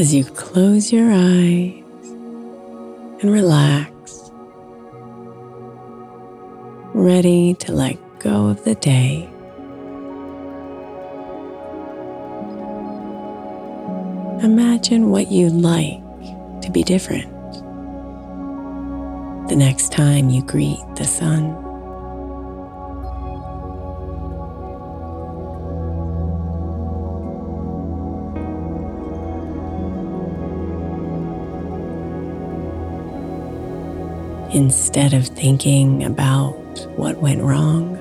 As you close your eyes and relax, ready to let go of the day. Imagine what you'd like to be different the next time you greet the sun. Instead of thinking about what went wrong.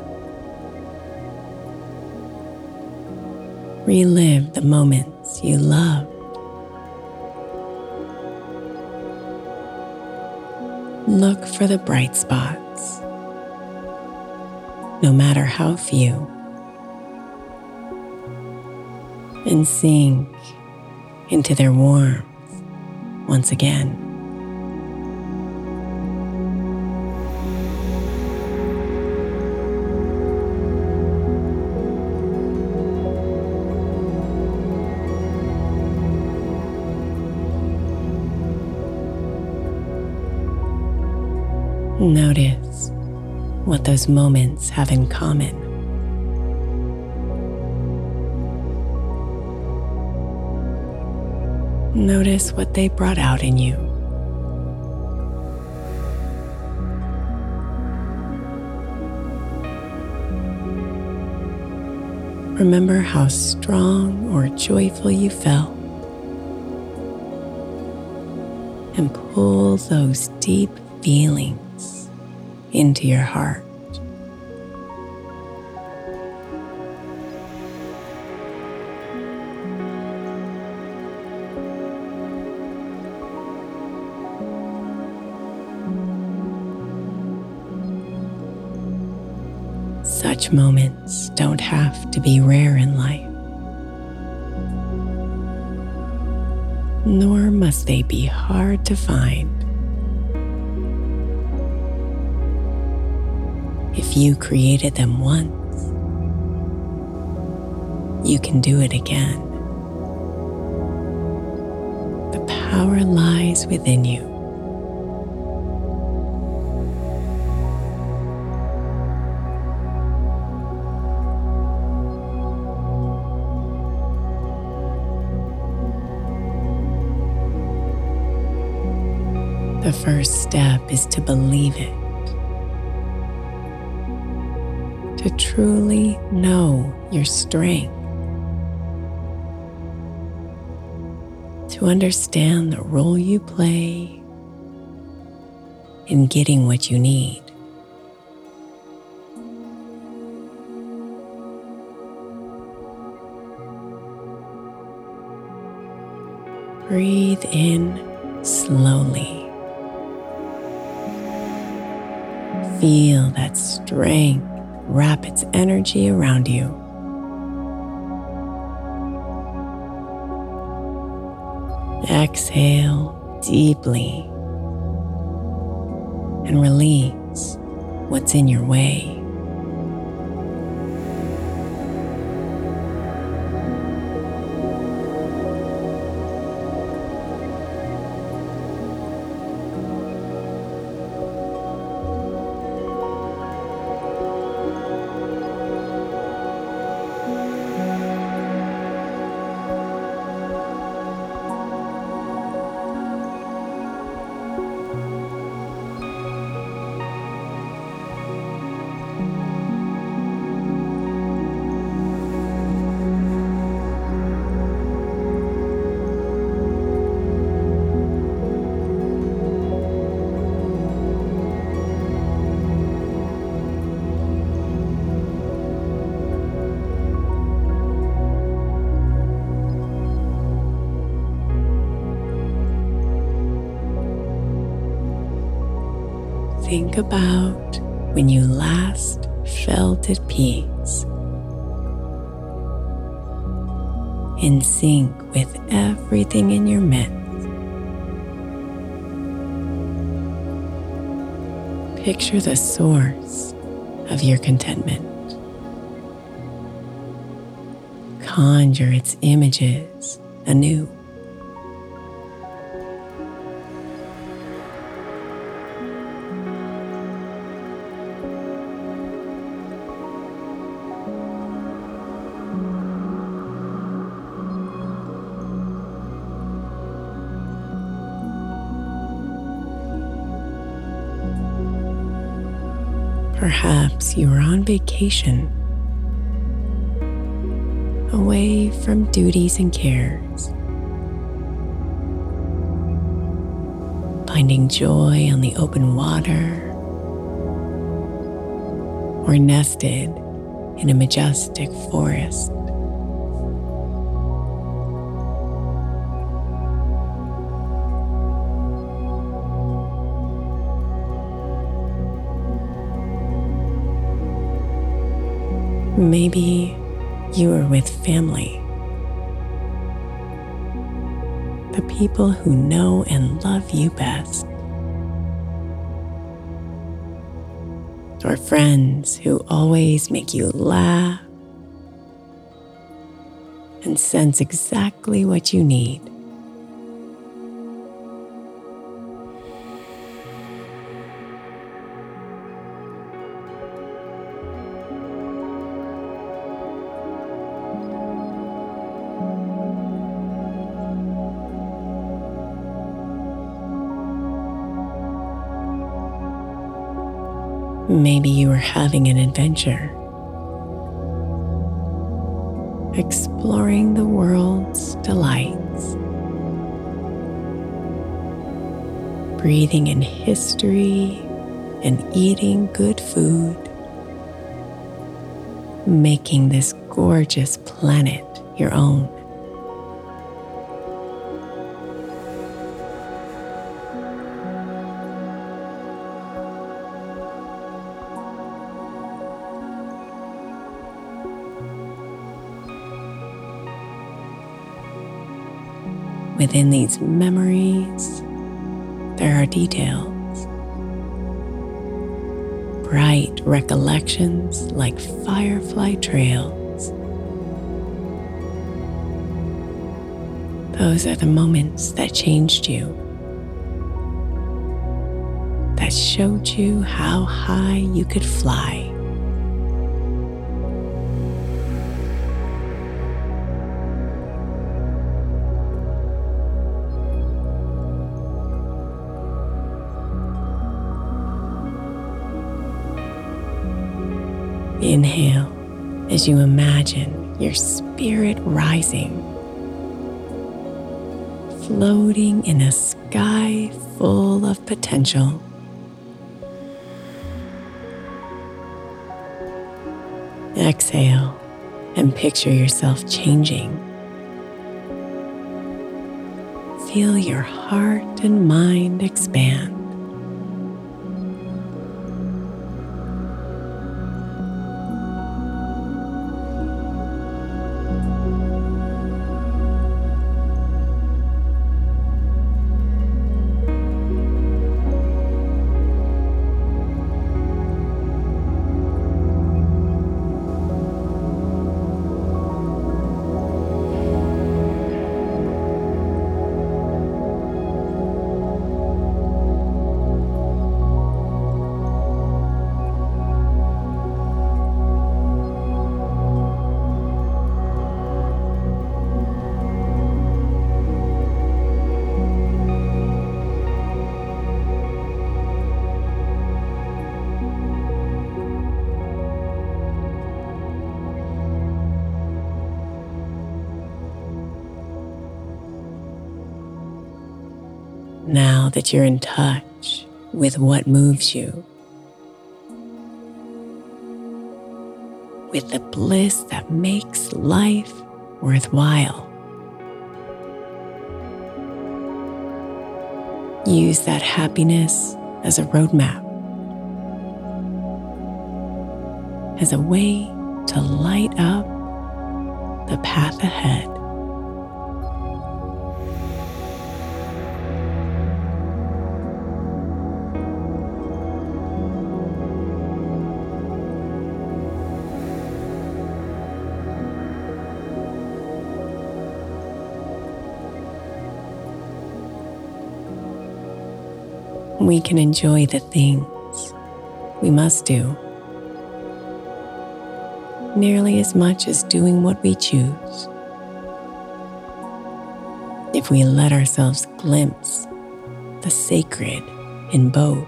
Relive the moments you loved. Look for the bright spots, no matter how few, and sink into their warmth once again. Notice what those moments have in common. Notice what they brought out in you. Remember how strong or joyful you felt. And pull those deep feelings into your heart. Such moments don't have to be rare in life, nor must they be hard to find. You created them once, you can do it again. The power lies within you. The first step is to believe it. To truly know your strength, to understand the role you play in getting what you need. Breathe in slowly. Feel that strength wrap its energy around you. Exhale deeply and release what's in your way. Think about when you last felt at peace, in sync with everything in your midst. Picture the source of your contentment. Conjure its images anew. Perhaps you are on vacation, away from duties and cares, finding joy on the open water. Or nested in a majestic forest. Maybe you are with family. The people who know and love you best. Or friends who always make you laugh and sense exactly what you need. Having an adventure, exploring the world's delights, breathing in history and eating good food, making this gorgeous planet your own. Within these memories, there are details, bright recollections like firefly trails. Those are the moments that changed you, that showed you how high you could fly. Inhale as you imagine your spirit rising, floating in a sky full of potential. Exhale and picture yourself changing. Feel your heart and mind expand. That you're in touch with what moves you, with the bliss that makes life worthwhile. Use that happiness as a roadmap, as a way to light up the path ahead. We can enjoy the things we must do nearly as much as doing what we choose. If we let ourselves glimpse the sacred in both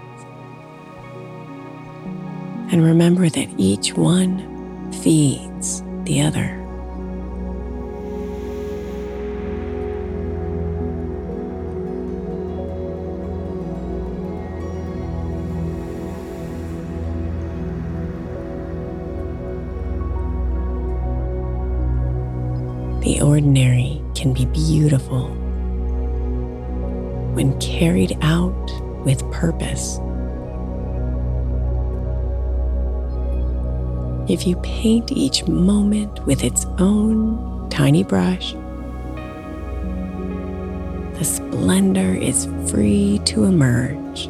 and remember that each one feeds the other. Ordinary can be beautiful when carried out with purpose. If you paint each moment with its own tiny brush, the splendor is free to emerge.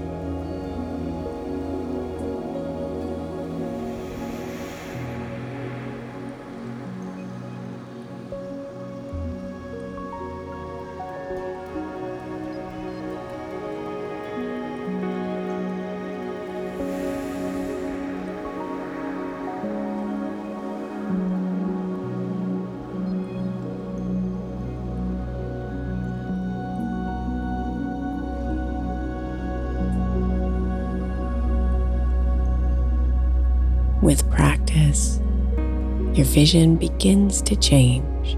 Your vision begins to change.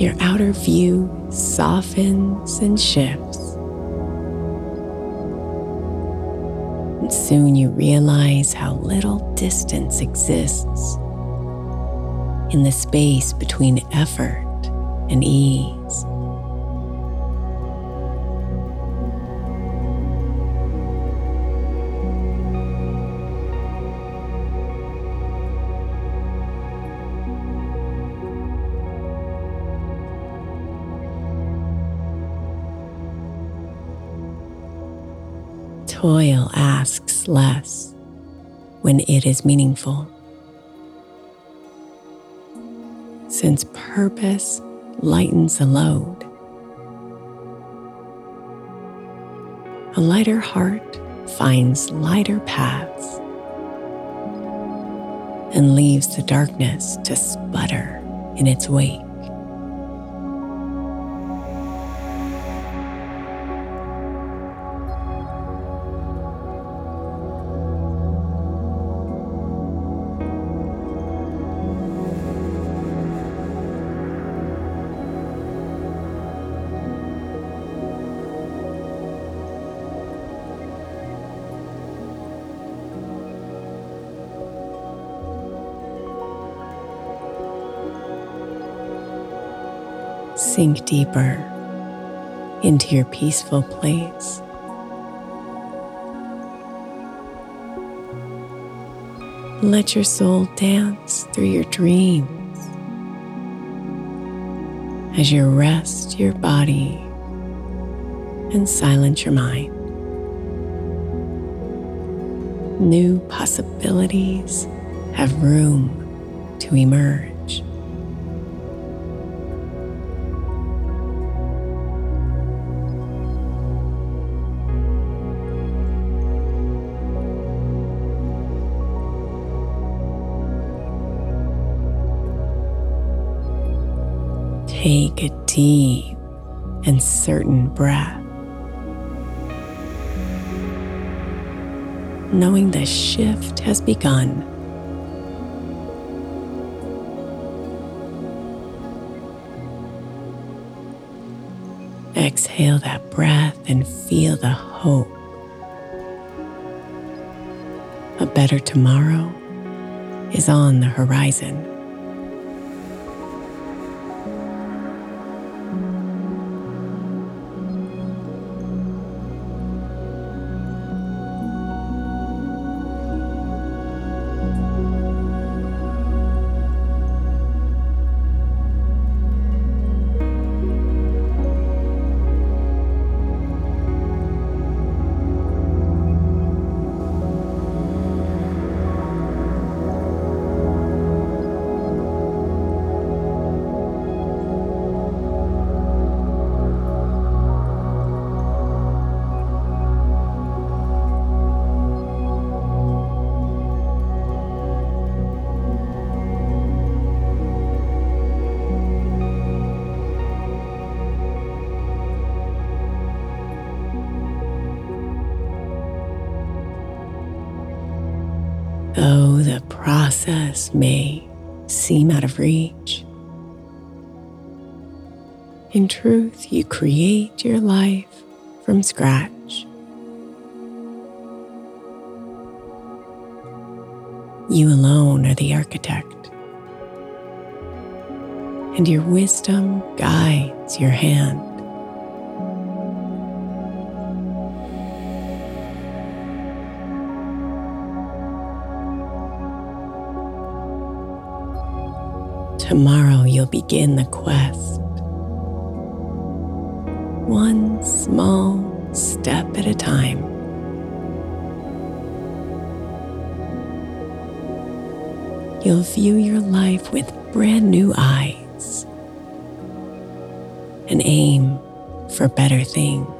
Your outer view softens and shifts. And soon you realize how little distance exists in the space between effort and ease. Toil asks less when it is meaningful. Since purpose lightens the load, a lighter heart finds lighter paths and leaves the darkness to sputter in its wake. Deeper into your peaceful place. Let your soul dance through your dreams as you rest your body and silence your mind. New possibilities have room to emerge. Take a deep and certain breath, knowing the shift has begun. Exhale that breath and feel the hope. A better tomorrow is on the horizon. Process may seem out of reach, in truth, you create your life from scratch. You alone are the architect, and your wisdom guides your hand. Tomorrow you'll begin the quest. One small step at a time. You'll view your life with brand new eyes and aim for better things.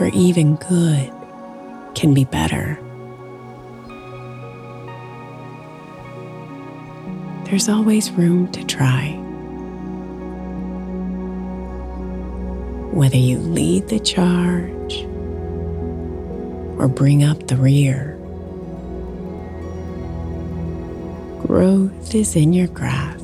For even good can be better. There's always room to try. Whether you lead the charge or bring up the rear, growth is in your grasp.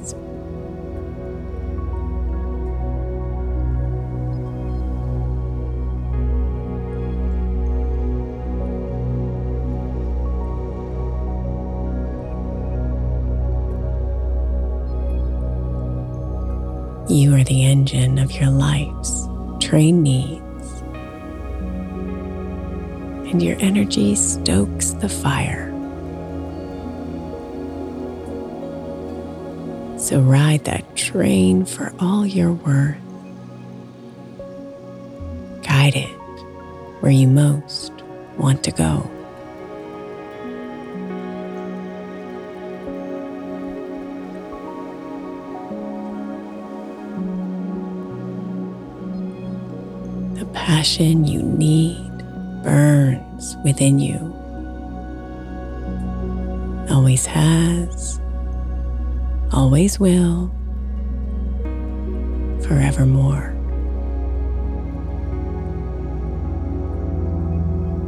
You are the engine of your life's train needs, and your energy stokes the fire. So ride that train for all you're worth. Guide it where you most want to go. Passion you need burns within you. Always has, always will, forevermore.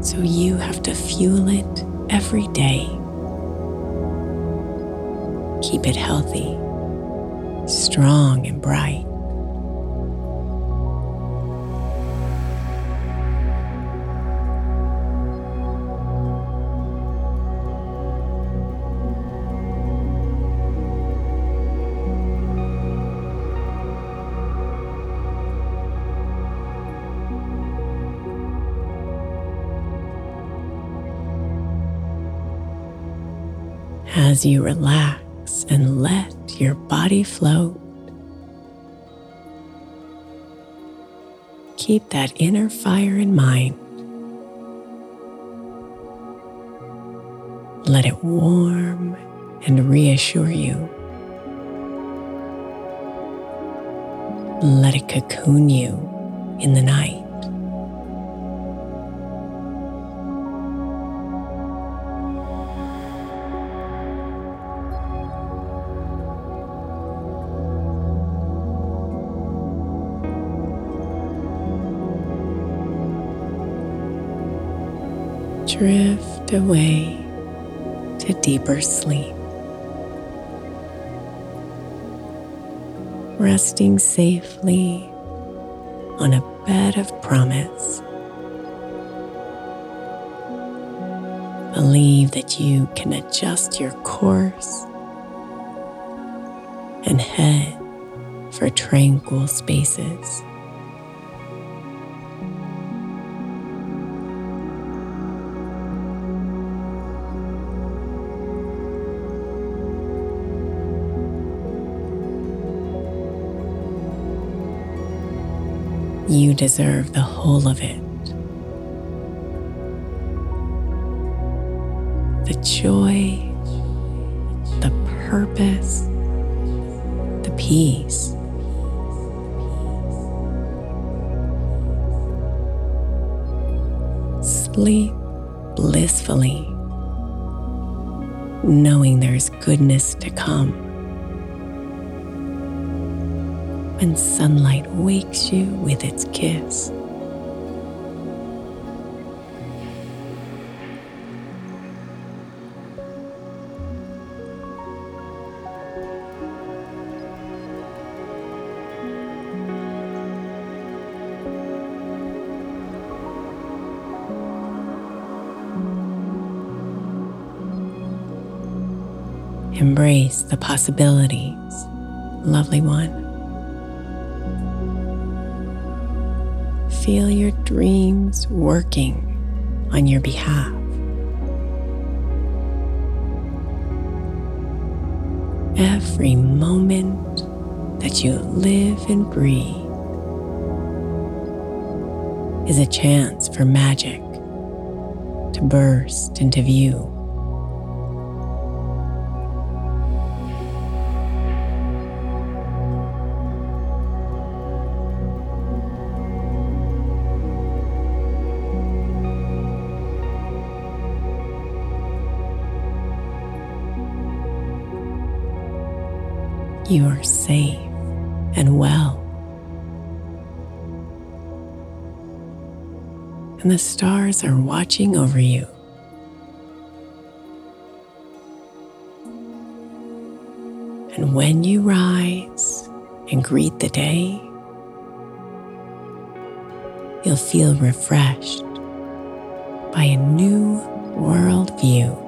So you have to fuel it every day. Keep it healthy, strong, and bright. As you relax and let your body float. Keep that inner fire in mind. Let it warm and reassure you. Let it cocoon you in the night. Drift away to deeper sleep. Resting safely on a bed of promise. Believe that you can adjust your course and head for tranquil spaces. You deserve the whole of it. The joy, the purpose, the peace. Sleep blissfully, knowing there's goodness to come when sunlight wakes you with its kiss. Embrace the possibilities, lovely one. Feel your dreams working on your behalf. Every moment that you live and breathe is a chance for magic to burst into view. You are safe and well. And the stars are watching over you. And when you rise and greet the day, you'll feel refreshed by a new world view.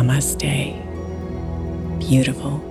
Namaste, beautiful.